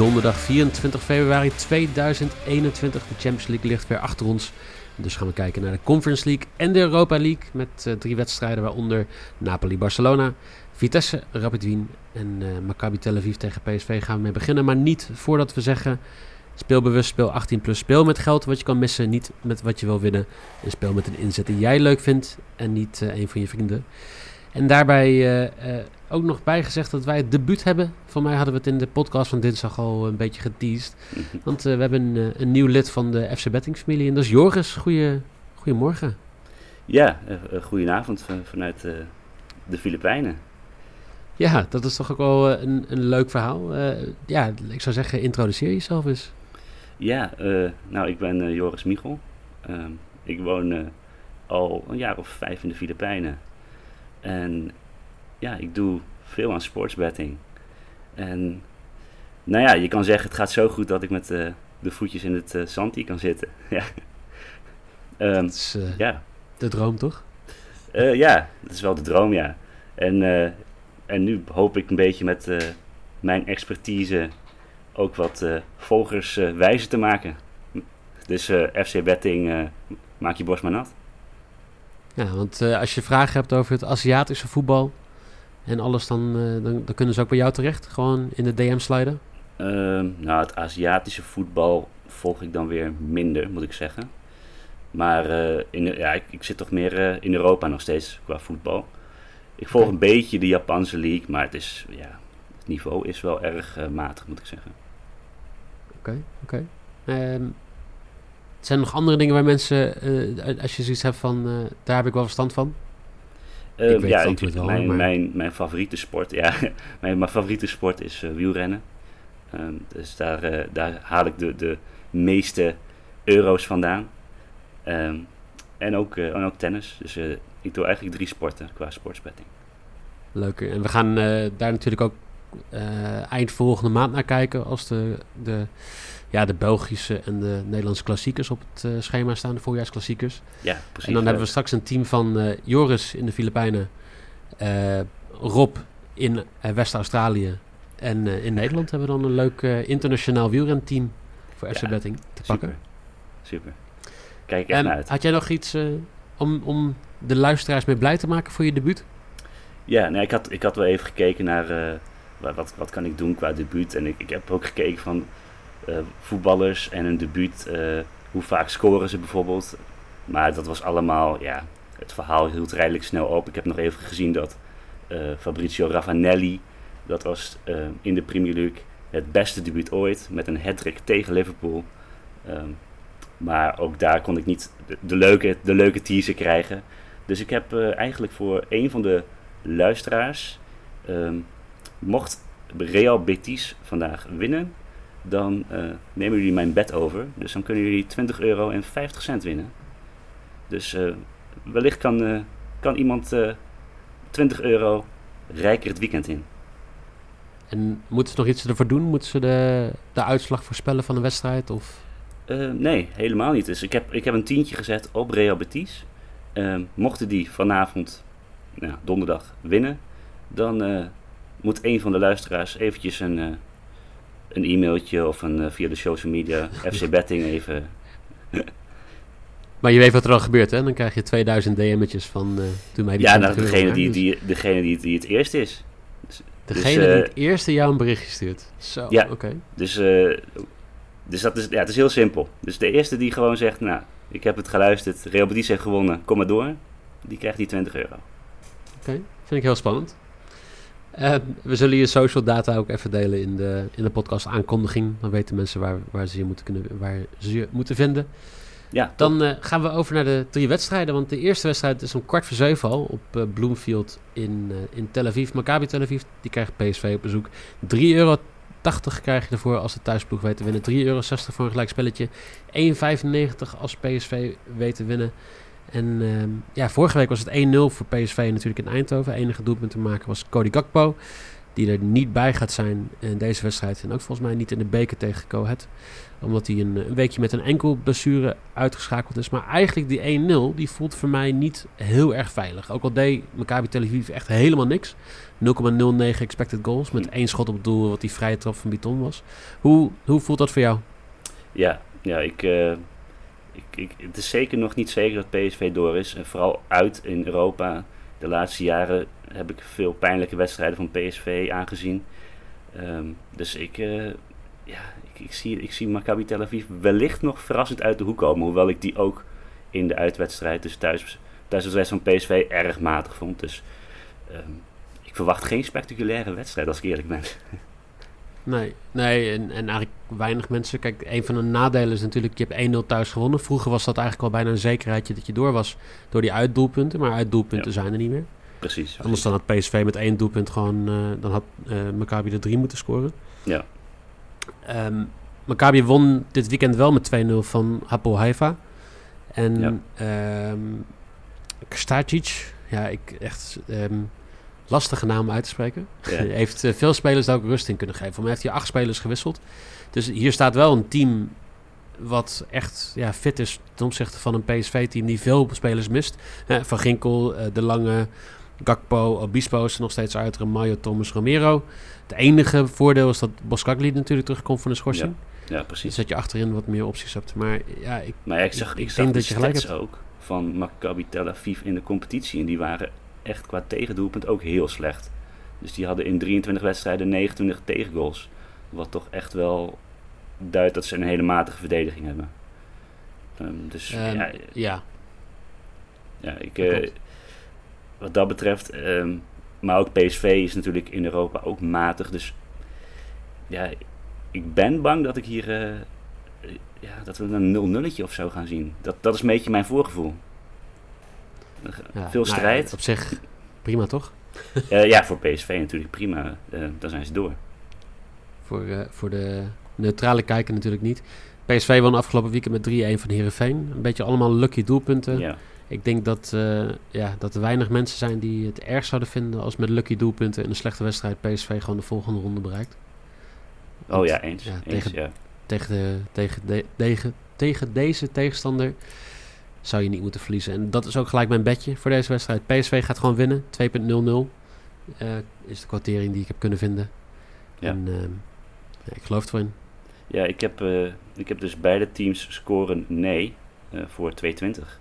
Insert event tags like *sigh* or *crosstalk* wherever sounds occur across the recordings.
Donderdag 24 februari 2021. De Champions League ligt weer achter ons. Dus gaan we kijken naar de Conference League en de Europa League. Met uh, drie wedstrijden, waaronder Napoli-Barcelona, Vitesse, Rapid Wien en uh, Maccabi Tel Aviv tegen PSV gaan we mee beginnen. Maar niet voordat we zeggen, speel bewust, speel 18 plus. Speel met geld wat je kan missen, niet met wat je wil winnen. En speel met een inzet die jij leuk vindt en niet uh, een van je vrienden. En daarbij ook nog bijgezegd dat wij het debuut hebben. Voor mij hadden we het in de podcast van dinsdag al een beetje geteased. Want uh, we hebben een, uh, een, nieuw lid van de FC Betting familie. En dat is Joris. Goeie, goedemorgen. Ja, uh, goedenavond van, vanuit de Filipijnen. Ja, dat is toch ook wel een, een leuk verhaal. ja, ik zou zeggen, introduceer jezelf eens. Ja, nou, ik ben Joris Michel. Ehm, ik woon al een jaar of vijf in de Filipijnen. En ja, ik doe veel aan sportsbetting. En nou ja, je kan zeggen het gaat zo goed dat ik met uh, de voetjes in het uh, zand kan zitten. *laughs* ja. Um, dat is uh, ja. de droom toch? ja, dat is wel de droom, ja. En, en nu hoop ik een beetje met mijn expertise ook wat volgers wijzer te maken. Dus FC Betting, maak je borst maar nat. Ja, want als je vragen hebt over het Aziatische voetbal, en alles, dan, uh, dan, dan, kunnen ze ook bij jou terecht? Gewoon in de DM sliden? Uh, nou, het Aziatische voetbal volg ik dan weer minder, moet ik zeggen. Maar uh, in, ja, ik, ik, zit toch meer in Europa nog steeds qua voetbal. Ik volg okay. een beetje de Japanse league, maar het, is, ja, het niveau is wel erg matig, moet ik zeggen. Oké, oké. Okay. Um, zijn er nog andere dingen waar mensen, als je zoiets hebt van, daar heb ik wel verstand van? Uh, ik weet ja, ik, wel, mijn, maar... mijn, mijn favoriete sport, ja, *laughs* mijn, mijn favoriete sport is uh, wielrennen. Um, dus daar, daar haal ik de, de meeste euro's vandaan. Um, en, ook, en ook tennis. Dus ik doe eigenlijk drie sporten qua sportsbetting. Leuk. En we gaan daar natuurlijk ook eind volgende maand naar kijken als de, de ja, de Belgische en de Nederlandse klassiekers op het uh, schema staan, de voorjaarsklassiekers. Ja, precies. En dan hebben we straks een team van uh, Joris in de Filipijnen, uh, Rob in West-Australië en in Nederland hebben we dan een leuk internationaal wielrenteam voor FC ja, Betting te super. pakken. Super. Kijk echt naar uit. Had jij nog iets om, om de luisteraars mee blij te maken voor je debuut? Ja, nee, ik, had, ik had wel even gekeken naar wat, wat kan ik doen qua debuut. En ik, ik heb ook gekeken van voetballers en hun debuut. Uh, hoe vaak scoren ze bijvoorbeeld. Maar dat was allemaal, ja, het verhaal hield redelijk snel op. Ik heb nog even gezien dat uh, Fabrizio Ravanelli, dat was in de Premier League het beste debuut ooit. Met een hat tegen Liverpool. Um, maar ook daar kon ik niet de, leuke, de leuke teaser krijgen. Dus ik heb eigenlijk voor een van de luisteraars, um, mocht Real Betis vandaag winnen, dan uh, nemen jullie mijn bed over. Dus dan kunnen jullie 20 euro en 50 cent winnen. Dus uh, wellicht kan, uh, kan iemand 20 euro rijker het weekend in. En moeten ze nog iets ervoor doen? Moeten ze de, de uitslag voorspellen van de wedstrijd? Of? nee, helemaal niet. Dus ik heb, ik heb een tientje gezet op Real Betis. mochten die vanavond, nou, donderdag, winnen, dan moet een van de luisteraars eventjes een een e-mailtje of een, uh, via de social media *laughs* FC Betting even. maar je weet wat er al gebeurt, hè? Dan krijg je 2000 DM'tjes van uh, toen mij die Ja, nou, degene, die, die, degene die, die het eerst is. Dus, degene dus, uh, die het eerste jou een berichtje stuurt. Zo, ja, oké. Okay. Dus, dus dat is, ja, het is heel simpel. Dus de eerste die gewoon zegt, nou, ik heb het geluisterd, Real Betis heeft gewonnen, kom maar door. Die krijgt die 20 euro. Oké, okay. vind ik heel spannend. Uh, we zullen je social data ook even delen in de, in de podcast aankondiging. Dan weten mensen waar, waar, ze, je moeten kunnen, waar ze je moeten vinden. Ja, Dan uh, gaan we over naar de drie wedstrijden. Want de eerste wedstrijd is om kwart voor zeven al op uh, Bloomfield in, in Tel Aviv. Maccabi Tel Aviv, die krijgt PSV op bezoek. 3,80 euro krijg je ervoor als de thuisploeg weet te winnen. 3,60 euro voor een gelijk spelletje. 1,95 als PSV weet te winnen. En uh, ja, vorige week was het 1-0 voor PSV natuurlijk in Eindhoven. enige doelpunt te maken was Cody Gakpo. Die er niet bij gaat zijn in deze wedstrijd. En ook volgens mij niet in de beker tegen Cohet. Omdat hij een, weekje met een enkel blessure uitgeschakeld is. Maar eigenlijk die 1-0, die voelt voor mij niet heel erg veilig. Ook al deed Maccabi Tel Aviv echt helemaal niks. 0,09 expected goals. Met één schot op het doel wat die vrije trap van Biton was. Hoe, hoe voelt dat voor jou? Ja, ja ik... Uh ik, ik, het is zeker nog niet zeker dat PSV door is. En vooral uit in Europa. De laatste jaren heb ik veel pijnlijke wedstrijden van PSV aangezien. Um, dus ik, uh, ja, ik, ik, zie, ik zie Maccabi Tel Aviv wellicht nog verrassend uit de hoek komen. Hoewel ik die ook in de uitwedstrijd, dus thuis, thuiswedstrijd van PSV, erg matig vond. Dus um, ik verwacht geen spectaculaire wedstrijd, als ik eerlijk ben. *laughs* Nee, nee en, en eigenlijk weinig mensen. Kijk, een van de nadelen is natuurlijk, je hebt 1-0 thuis gewonnen. Vroeger was dat eigenlijk al bijna een zekerheidje dat je door was door die uitdoelpunten. Maar uitdoelpunten ja. zijn er niet meer. Precies. Anders dan had PSV met één doelpunt gewoon, uh, dan had uh, Maccabi er drie moeten scoren. Ja. Um, Maccabi won dit weekend wel met 2-0 van Hapoel Haifa. En ja. um, Krstacic, ja, ik echt... Um, lastige naam uit te spreken. Ja. *laughs* heeft uh, veel spelers daar ook rust in kunnen geven. Maar heeft hij acht spelers gewisseld. Dus hier staat wel een team wat echt ja, fit is ten opzichte van een PSV-team die veel spelers mist. Van Ginkel, uh, De Lange, Gakpo, Obispo is er nog steeds uit. Mayo, Thomas, Romero. Het enige voordeel is dat Boskakli natuurlijk terugkomt van de schorsing. Ja, ja precies. Dus dat je achterin wat meer opties hebt. Maar ja, ik, maar ja, ik, zag, ik, ik, ik denk dat je gelijk hebt. ook van Maccabi Tel Aviv in de competitie. En die waren echt qua tegendoelpunt ook heel slecht. Dus die hadden in 23 wedstrijden 29 tegengoals. Wat toch echt wel duidt dat ze een hele matige verdediging hebben. Um, dus um, ja, ja. ja ik, uh, wat dat betreft, um, maar ook PSV is natuurlijk in Europa ook matig. Dus ja, ik ben bang dat ik hier, uh, ja, dat we een 0 nulletje of zo gaan zien. Dat, dat is een beetje mijn voorgevoel. Ja, Veel strijd. Nou, op zich prima, toch? uh, *laughs* ja, voor PSV natuurlijk prima. Uh, dan zijn ze door. Voor, uh, voor de neutrale kijker natuurlijk niet. PSV won afgelopen weekend met 3-1 van Herenveen. Een beetje allemaal lucky doelpunten. Ja. Ik denk dat, ja, dat er weinig mensen zijn die het erg zouden vinden als met lucky doelpunten in een slechte wedstrijd PSV gewoon de volgende ronde bereikt. Want, oh ja, eens. Ja, eens tegen, ja. Tegen, de, tegen, de, tegen, tegen deze tegenstander zou je niet moeten verliezen. En dat is ook gelijk mijn bedje voor deze wedstrijd. PSV gaat gewoon winnen. 2.00 uh, is de kwartering die ik heb kunnen vinden. Ja. En uh, ja, ik geloof erin. Ja, ik heb, uh, ik heb dus beide teams scoren nee uh, voor 220.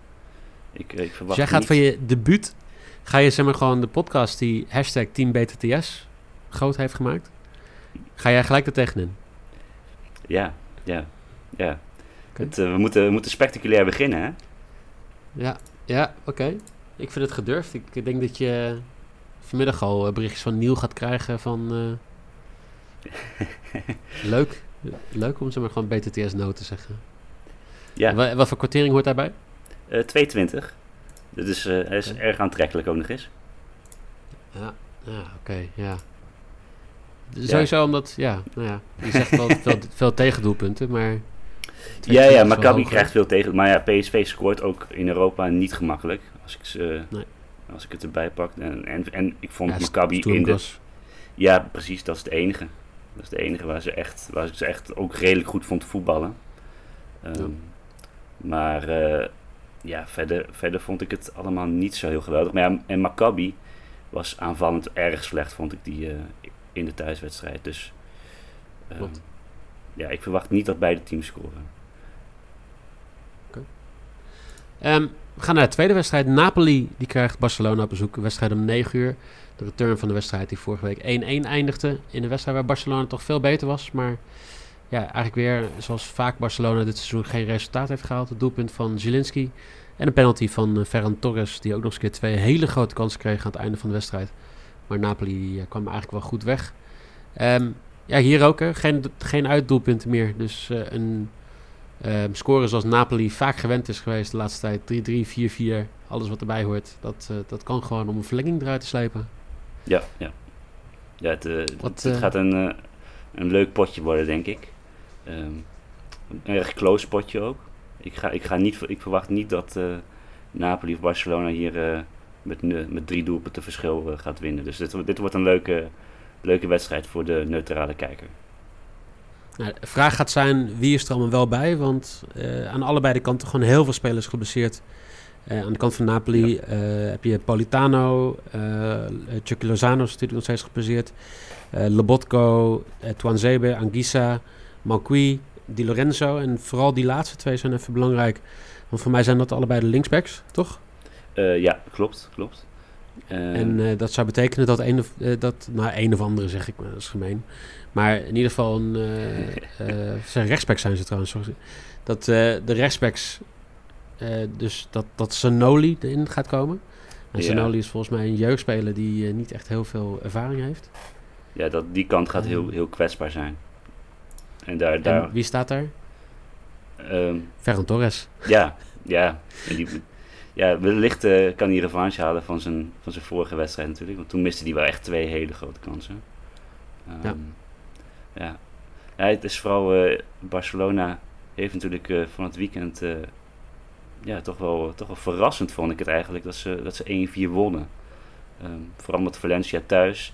Ik, ik verwacht dus jij gaat niet... van je debuut, ga je zeg maar gewoon de podcast die hashtag Team BTTS groot heeft gemaakt, ga jij gelijk er tegenin? Ja, ja, ja. Okay. Het, we, moeten, we moeten spectaculair beginnen, hè? Ja, ja oké. Okay. Ik vind het gedurfd. Ik denk dat je vanmiddag al berichtjes van Niel gaat krijgen van... Uh, *laughs* leuk. Leuk om ze maar gewoon BTTS no te zeggen. Ja. Wat, wat voor kwartering hoort daarbij? Uh, 220. Dus uh, hij is okay. erg aantrekkelijk ook nog eens. Ja, ja oké, okay, ja. Sowieso ja. omdat, ja, nou ja, je zegt wel *laughs* veel, veel tegendoelpunten, maar... Ja, ja, Maccabi krijgt veel tegen. Maar ja, PSV scoort ook in Europa niet gemakkelijk. Als ik, ze, nee. als ik het erbij pak. En, en, en ik vond ja, Maccabi in de... Ja, precies. Dat is het enige. Dat is het enige waar ze echt, waar ze echt ook redelijk goed vond voetballen. Um, ja. Maar uh, ja, verder, verder vond ik het allemaal niet zo heel geweldig. Maar ja, en Maccabi was aanvallend erg slecht, vond ik die uh, in de thuiswedstrijd. Dus um, ja, ik verwacht niet dat beide teams scoren. Um, we gaan naar de tweede wedstrijd. Napoli die krijgt Barcelona op bezoek. Een wedstrijd om 9 uur. De return van de wedstrijd die vorige week 1-1 eindigde. In een wedstrijd waar Barcelona toch veel beter was. Maar ja, eigenlijk weer zoals vaak Barcelona dit seizoen geen resultaat heeft gehaald. Het doelpunt van Zielinski. En een penalty van uh, Ferran Torres. Die ook nog eens een keer twee hele grote kansen kreeg aan het einde van de wedstrijd. Maar Napoli kwam eigenlijk wel goed weg. Um, ja, hier ook. Hè. Geen, geen uitdoelpunten meer. Dus uh, een um, score zoals Napoli vaak gewend is geweest de laatste tijd. 3-3, 4-4, alles wat erbij hoort. Dat, uh, dat kan gewoon om een verlenging eruit te slepen. Ja, ja. ja het, uh, wat, het gaat een, een leuk potje worden, denk ik. Um, een erg close potje ook. Ik, ga, ik, ga niet, ik verwacht niet dat Napoli of Barcelona hier met, met drie doelpunten verschil gaat winnen. Dus dit, dit wordt een leuke leuke wedstrijd voor de neutrale kijker. Nou, de vraag gaat zijn, wie is er allemaal wel bij? Want uh, aan allebei de kanten gewoon heel veel spelers geblesseerd. Uh, aan de kant van Napoli ja. uh, heb je Politano, Chucky Lozano is natuurlijk nog steeds geblesseerd. Lobotko, Tuanzebe, Anguissa, Malqui, Di Lorenzo. En vooral die laatste twee zijn even belangrijk. Want voor mij zijn dat allebei de linksbacks, toch? ja, klopt, klopt. En uh, dat zou betekenen dat een of, uh, dat, nou, een of andere zeg ik, maar dat is gemeen. Maar in ieder geval een, uh, *laughs* zijn rechtsbacks zijn ze trouwens. Dat de rechtsbacks, dus dat, dat Sanoli erin gaat komen. En ja. Sanoli is volgens mij een jeugdspeler die niet echt heel veel ervaring heeft. Ja, dat, die kant gaat heel, heel kwetsbaar zijn. En, daar, daar... Wie staat daar? Um, Ferran Torres. Ja, ja. En die, ja, wellicht uh, kan hij revanche halen van zijn, van zijn vorige wedstrijd natuurlijk. Want toen miste hij wel echt twee hele grote kansen. Um, ja. ja. ja. het is vooral uh, Barcelona heeft natuurlijk uh, van het weekend ja, toch, wel, toch wel verrassend vond ik het eigenlijk dat ze, dat ze 1-4 wonnen. Um, vooral met Valencia thuis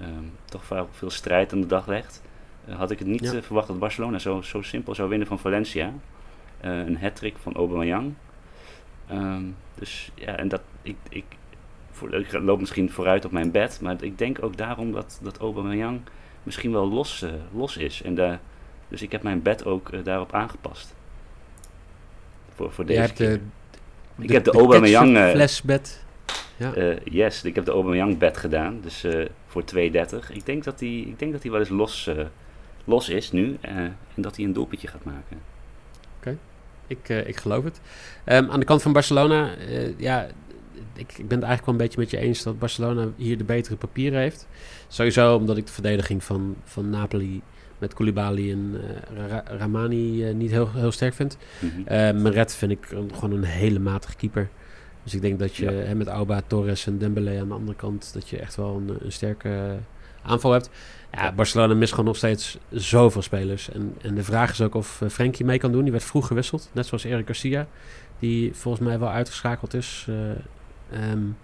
um, toch veel, veel strijd aan de dag legt. had ik het niet ja. verwacht dat Barcelona zo, zo simpel zou winnen van Valencia. een hat-trick van Aubameyang. Um, dus ja, en dat ik, ik, voor, ik loop misschien vooruit op mijn bed, maar ik denk ook daarom dat, dat Aubameyang misschien wel los, uh, los is. En de, dus ik heb mijn bed ook uh, daarop aangepast. Voor, voor deze keer. De, ik de, heb de, de Aubameyang... Uh, flashbed. Ja. yes, ik heb de Aubameyang bed gedaan, dus voor 2,30. Ik denk dat hij, ik denk dat hij wel eens los, los is nu en dat hij een doelpuntje gaat maken. Ik, uh, ik geloof het. Um, aan de kant van Barcelona, uh, ja, ik, ik ben het eigenlijk wel een beetje met je eens dat Barcelona hier de betere papieren heeft. Sowieso omdat ik de verdediging van, van Napoli met Koulibaly en uh, Ra Ramani niet heel, heel sterk vind. Mm -hmm. Meret vind ik gewoon een hele matige keeper. Dus ik denk dat je ja. hè, met Auba, Torres en Dembele aan de andere kant... dat je echt wel een, een sterke aanval hebt. Ja, Barcelona mist gewoon nog steeds zoveel spelers. En, en de vraag is ook of uh, Frenkie mee kan doen. Die werd vroeg gewisseld, net zoals Eric Garcia. Die volgens mij wel uitgeschakeld is. Uh, um,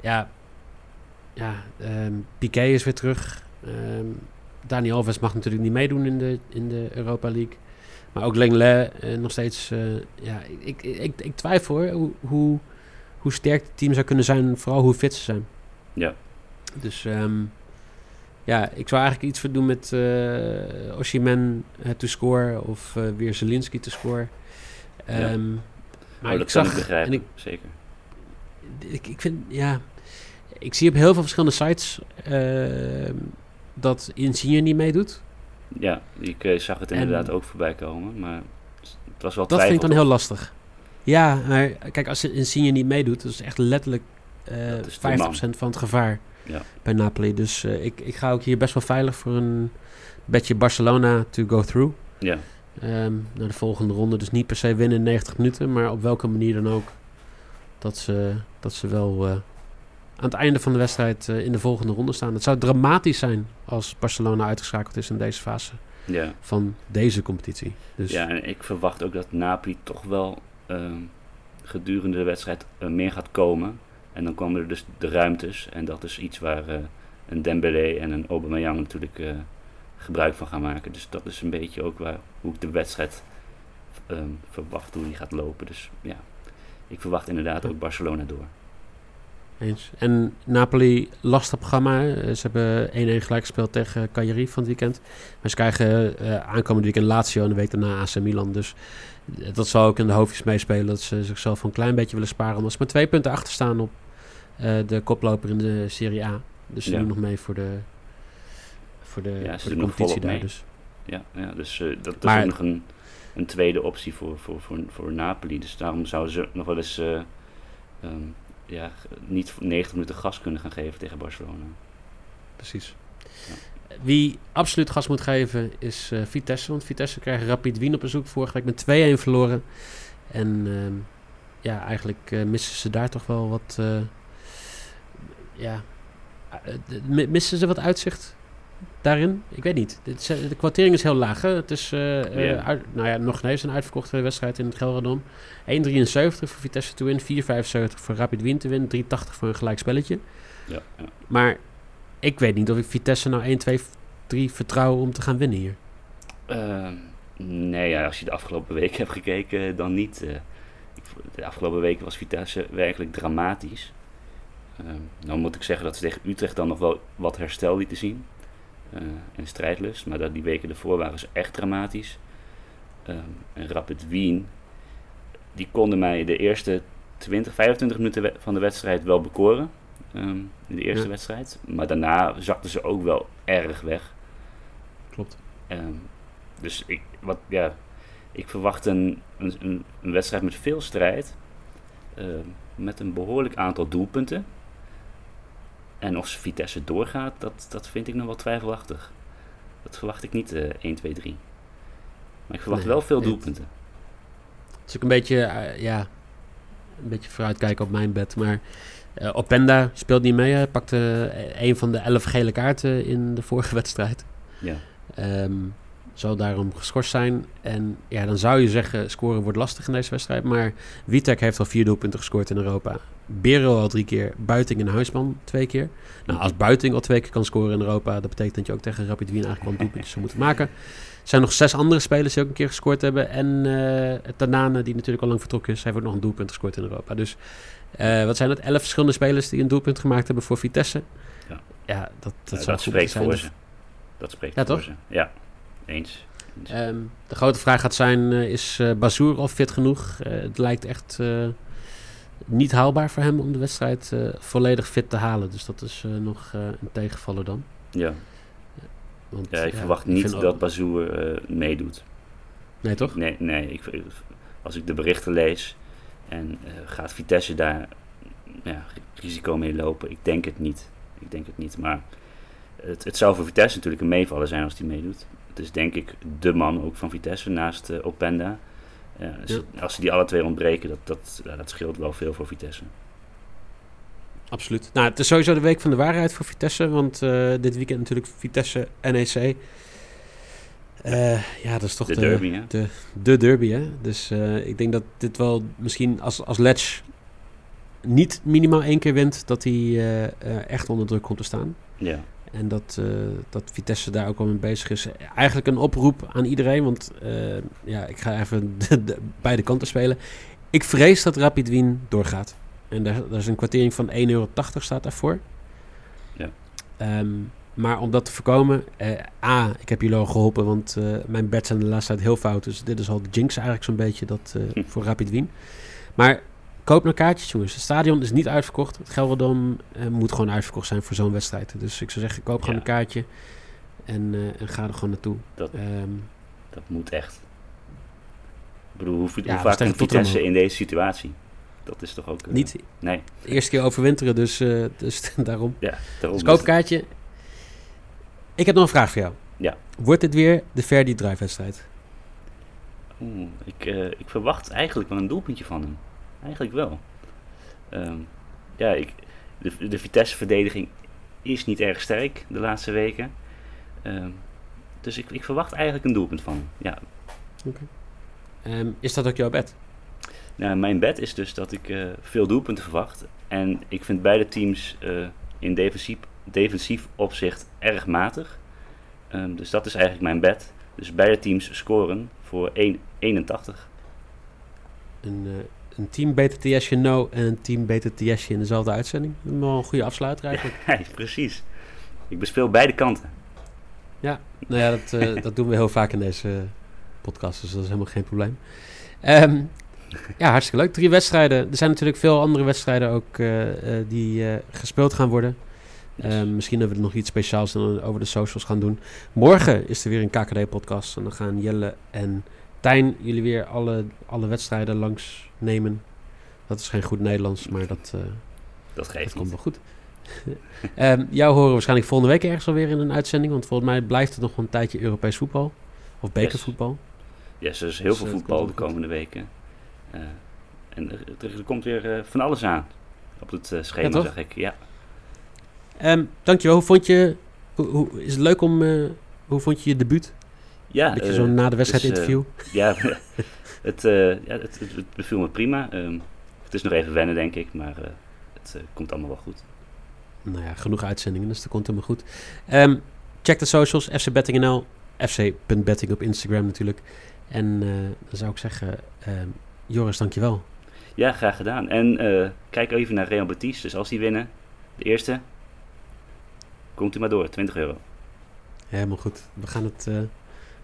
ja, ja um, Piqué is weer terug. Um, Dani Alves mag natuurlijk niet meedoen in de, in de Europa League. Maar ook Lenglet uh, nog steeds... ja, ik, ik, ik, ik twijfel hoe, hoe, hoe sterk het team zou kunnen zijn. Vooral hoe fit ze zijn. Ja. Dus... Um, ja, ik zou eigenlijk iets voor doen met uh, Oshiman uh, te scoren of uh, weer Zelinski te scoren. Um, ja. Maar oh, dat ik zag, ik begrijpen, ik, zeker. Ik, ik vind, ja, ik zie op heel veel verschillende sites uh, dat Insigne niet meedoet. Ja, ik zag het inderdaad en, ook voorbij komen, maar het was wel Dat vind ik dan heel lastig. Ja, maar kijk, als Insigne niet meedoet, dat is echt letterlijk 50% van het gevaar ja. bij Napoli. Dus uh, ik, ik ga ook hier best wel veilig voor een bedje Barcelona to go through. Ja. Um, naar de volgende ronde. Dus niet per se winnen in 90 minuten, maar op welke manier dan ook. Dat ze, dat ze wel uh, aan het einde van de wedstrijd uh, in de volgende ronde staan. Het zou dramatisch zijn als Barcelona uitgeschakeld is in deze fase ja. van deze competitie. Dus ja, en ik verwacht ook dat Napoli toch wel uh, gedurende de wedstrijd meer gaat komen. En dan komen er dus de ruimtes. En dat is iets waar uh, een Dembele en een Aubameyang natuurlijk uh, gebruik van gaan maken. Dus dat is een beetje ook waar, hoe ik de wedstrijd um, verwacht hoe die gaat lopen. Dus ja, ik verwacht inderdaad ook Barcelona door. Eens. En Napoli, lastig programma. Eh, ze hebben 1-1 gelijk gespeeld tegen Cagliari van het weekend. Maar ze krijgen uh, aankomende weekend Lazio en de week daarna AC Milan. Dus dat zal ook in de hoofdjes meespelen. Dat ze zichzelf een klein beetje willen sparen. Omdat ze met twee punten achter staan op de koploper in de Serie A. Dus ze ja. doen nog mee voor de, voor de, ja, voor de competitie daar. Dus. Ja, ja dus uh, dat, dat maar, is nog een, een tweede optie voor, voor, voor, voor Napoli. Dus daarom zouden ze nog wel eens uh, um, ja, niet 90 minuten gas kunnen gaan geven tegen Barcelona. Precies. Wie absoluut gas moet geven is uh, Vitesse. Want Vitesse krijgt Rapid Wien op bezoek. Vorige week met 2-1 verloren. En uh, ja, eigenlijk uh, missen ze daar toch wel wat... Ja, missen ze wat uitzicht daarin? Ik weet niet. De, kwartering is heel laag. Hè? Het is yeah. uit, nou ja, nog ineens een uitverkochte wedstrijd in het Gelredom. 1,73 voor Vitesse te win. 4,75 voor Rapid Wien te win. 3,80 voor een gelijk spelletje. Ja, ja. Maar ik weet niet of ik Vitesse nou 1, 2, 3 vertrouw om te gaan winnen hier. Uh, nee, ja, als je de afgelopen weken hebt gekeken, dan niet. Uh, de afgelopen weken was Vitesse werkelijk dramatisch. Uh, nou moet ik zeggen dat ze tegen Utrecht dan nog wel wat herstel lieten zien. Uh, en strijdlust. Maar dat die weken ervoor waren ze echt dramatisch. Ehm, en Rapid Wien, die konden mij de eerste 20, 25 minuten van de wedstrijd wel bekoren. Um, in de eerste wedstrijd. Maar daarna zakten ze ook wel erg weg. Klopt. Um, dus ik, wat, ja, ik verwacht een, een, een wedstrijd met veel strijd. Uh, met een behoorlijk aantal doelpunten. En of Vitesse doorgaat, dat, dat vind ik nog wel twijfelachtig. Dat verwacht ik niet uh, 1, 2, 3. Maar ik verwacht nee, wel veel doelpunten. Het is ook een beetje, uh, ja, een beetje vooruitkijken op mijn bed. Maar uh, Openda speelt niet mee. Hij pakte een van de elf gele kaarten in de vorige *laughs* wedstrijd. Ja. Um, zal daarom geschorst zijn. En ja, dan zou je zeggen, scoren wordt lastig in deze wedstrijd. Maar Witek heeft al vier doelpunten gescoord in Europa. Bero al drie keer. Buiting en Huisman twee keer. Nou, als Buiting al twee keer kan scoren in Europa... dat betekent dat je ook tegen Rapid Wien eigenlijk wel doelpuntjes zou moeten maken. Er zijn nog zes andere spelers die ook een keer gescoord hebben. En uh, Tanane, die natuurlijk al lang vertrokken is... heeft ook nog een doelpunt gescoord in Europa. Dus uh, wat zijn het? Elf verschillende spelers die een doelpunt gemaakt hebben voor Vitesse. Ja, ja dat, dat, ja, dat spreekt voor ze. Dat spreekt ja, voor toch? ze. Ja, eens. eens. Um, de grote vraag gaat zijn, uh, is uh, Bazoer al fit genoeg? Uh, het lijkt echt niet haalbaar voor hem om de wedstrijd volledig fit te halen. Dus dat is nog een tegenvaller dan. Ja. Want, ja, ik verwacht ik niet dat ook... Bazoer meedoet. Nee, toch? Nee, nee ik, als ik de berichten lees en gaat Vitesse daar ja, risico mee lopen? Ik denk het niet. Ik denk het niet, maar het, het zou voor Vitesse natuurlijk een meevaller zijn als hij meedoet. Het is denk ik de man ook van Vitesse naast uh, Openda. Uh, dus ja. Als ze die alle twee ontbreken, dat, dat, uh, dat scheelt wel veel voor Vitesse. Absoluut. Nou, het is sowieso de week van de waarheid voor Vitesse. Want dit weekend natuurlijk Vitesse NEC. ja, dat is toch de, de derby, hè? De, de derby, hè? Dus ik denk dat dit wel misschien als, als Letch niet minimaal één keer wint... dat hij echt onder druk komt te staan. Ja. En dat, uh, dat Vitesse daar ook al mee bezig is. Eigenlijk een oproep aan iedereen. Want uh, ja, ik ga even *laughs* de, de, beide kanten spelen. Ik vrees dat Rapid Wien doorgaat. En daar, daar is een kwartering van 1,80 euro staat daarvoor. Ja. Um, maar om dat te voorkomen... Uh, A, ik heb jullie al geholpen. Want mijn bets zijn de laatste tijd heel fout. Dus dit is al de jinx eigenlijk zo'n beetje dat, hm. voor Rapid Wien. Maar koop naar kaartjes, jongens. Het stadion is niet uitverkocht. Het Gelredome uh, moet gewoon uitverkocht zijn voor zo'n wedstrijd. Dus ik zou zeggen, koop gewoon ja. een kaartje en, uh, en, ga er gewoon naartoe. Dat, um, dat moet echt. Ik bedoel, hoe, ja, hoe vaak komt Vitesse in deze situatie? Dat is toch ook... Uh, niet. Nee. De eerste keer overwinteren, dus, dus *laughs* daarom. Ja, daarom. Dus koop kaartje. Ik heb nog een vraag voor jou. Ja. Wordt dit weer de Verdi Drive-wedstrijd? Oeh, ik, ik verwacht eigenlijk wel een doelpuntje van hem. Eigenlijk wel. Um, ja, ik, de, de Vitesse-verdediging is niet erg sterk de laatste weken. Um, dus ik, ik, verwacht eigenlijk een doelpunt van. Ja. Okay. Um, is dat ook jouw bed? Nou, mijn bed is dus dat ik uh, veel doelpunten verwacht. En ik vind beide teams uh, in defensief, defensief opzicht erg matig. dus dat is eigenlijk mijn bed. Dus beide teams scoren voor 1, 81. Een, uh, een team BTTSje no en een team BTTSje in dezelfde uitzending. Wel een goede afsluiter eigenlijk. *laughs* Ja, precies. Ik bespeel beide kanten. Ja, nou ja, dat, uh, dat doen we heel vaak in deze podcast, dus dat is helemaal geen probleem. Um, ja, hartstikke leuk. Drie wedstrijden. Er zijn natuurlijk veel andere wedstrijden ook uh, uh, die gespeeld gaan worden. Um, misschien dat we er nog iets speciaals over de socials gaan doen. Morgen is er weer een KKD-podcast en dan gaan Jelle en Tijn jullie weer alle, alle wedstrijden langs nemen. Dat is geen goed Nederlands, maar dat, uh, Dat geeft Dat komt wel goed. *laughs* Ehm, jou horen we waarschijnlijk volgende week ergens alweer in een uitzending. Want volgens mij blijft het nog een tijdje Europees voetbal. Of bekervoetbal. Yes, er is heel Dus, veel eh, voetbal de goed. komende weken. Eh, en er, er- komt weer eh, van alles aan. Op het eh, schema, Ja, zeg ik. Ja. Ehm, dankjewel. Hoe vond je... Hoe, hoe- is het leuk om... eh, hoe vond je je debuut? Ja, Dat je eh, zo'n na de wedstrijd dus, eh, interview. ja, *laughs* het, eh, ja het, het, het beviel me prima. Ehm, het is nog even wennen, denk ik, maar het komt allemaal wel goed. Nou ja, genoeg uitzendingen, dus dat komt helemaal goed. Ehm, check de socials, FC Betting fc.betting op Instagram natuurlijk. En dan zou ik zeggen, ehm, Joris, dankjewel. Ja, graag gedaan. En kijk even naar Real Betis. Dus als die winnen, de eerste, komt u maar door, 20 euro. Helemaal goed. We gaan het...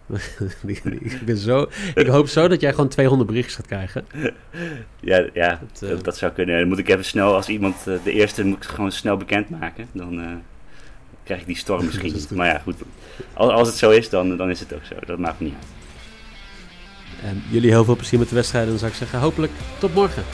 *laughs* ik, ben zo, ik hoop zo dat jij gewoon 200 berichtjes gaat krijgen. Ja, ja Dat, eh, dat, zou kunnen. Dan moet ik even snel, als iemand eh, de eerste moet ik gewoon snel bekendmaken. Dan eh, krijg ik die storm *laughs* misschien niet. Maar ja, goed. Als, als het zo is, dan, dan is het ook zo. Dat maakt me niet uit. En jullie heel veel plezier met de wedstrijden. Dan zou ik zeggen, hopelijk tot morgen.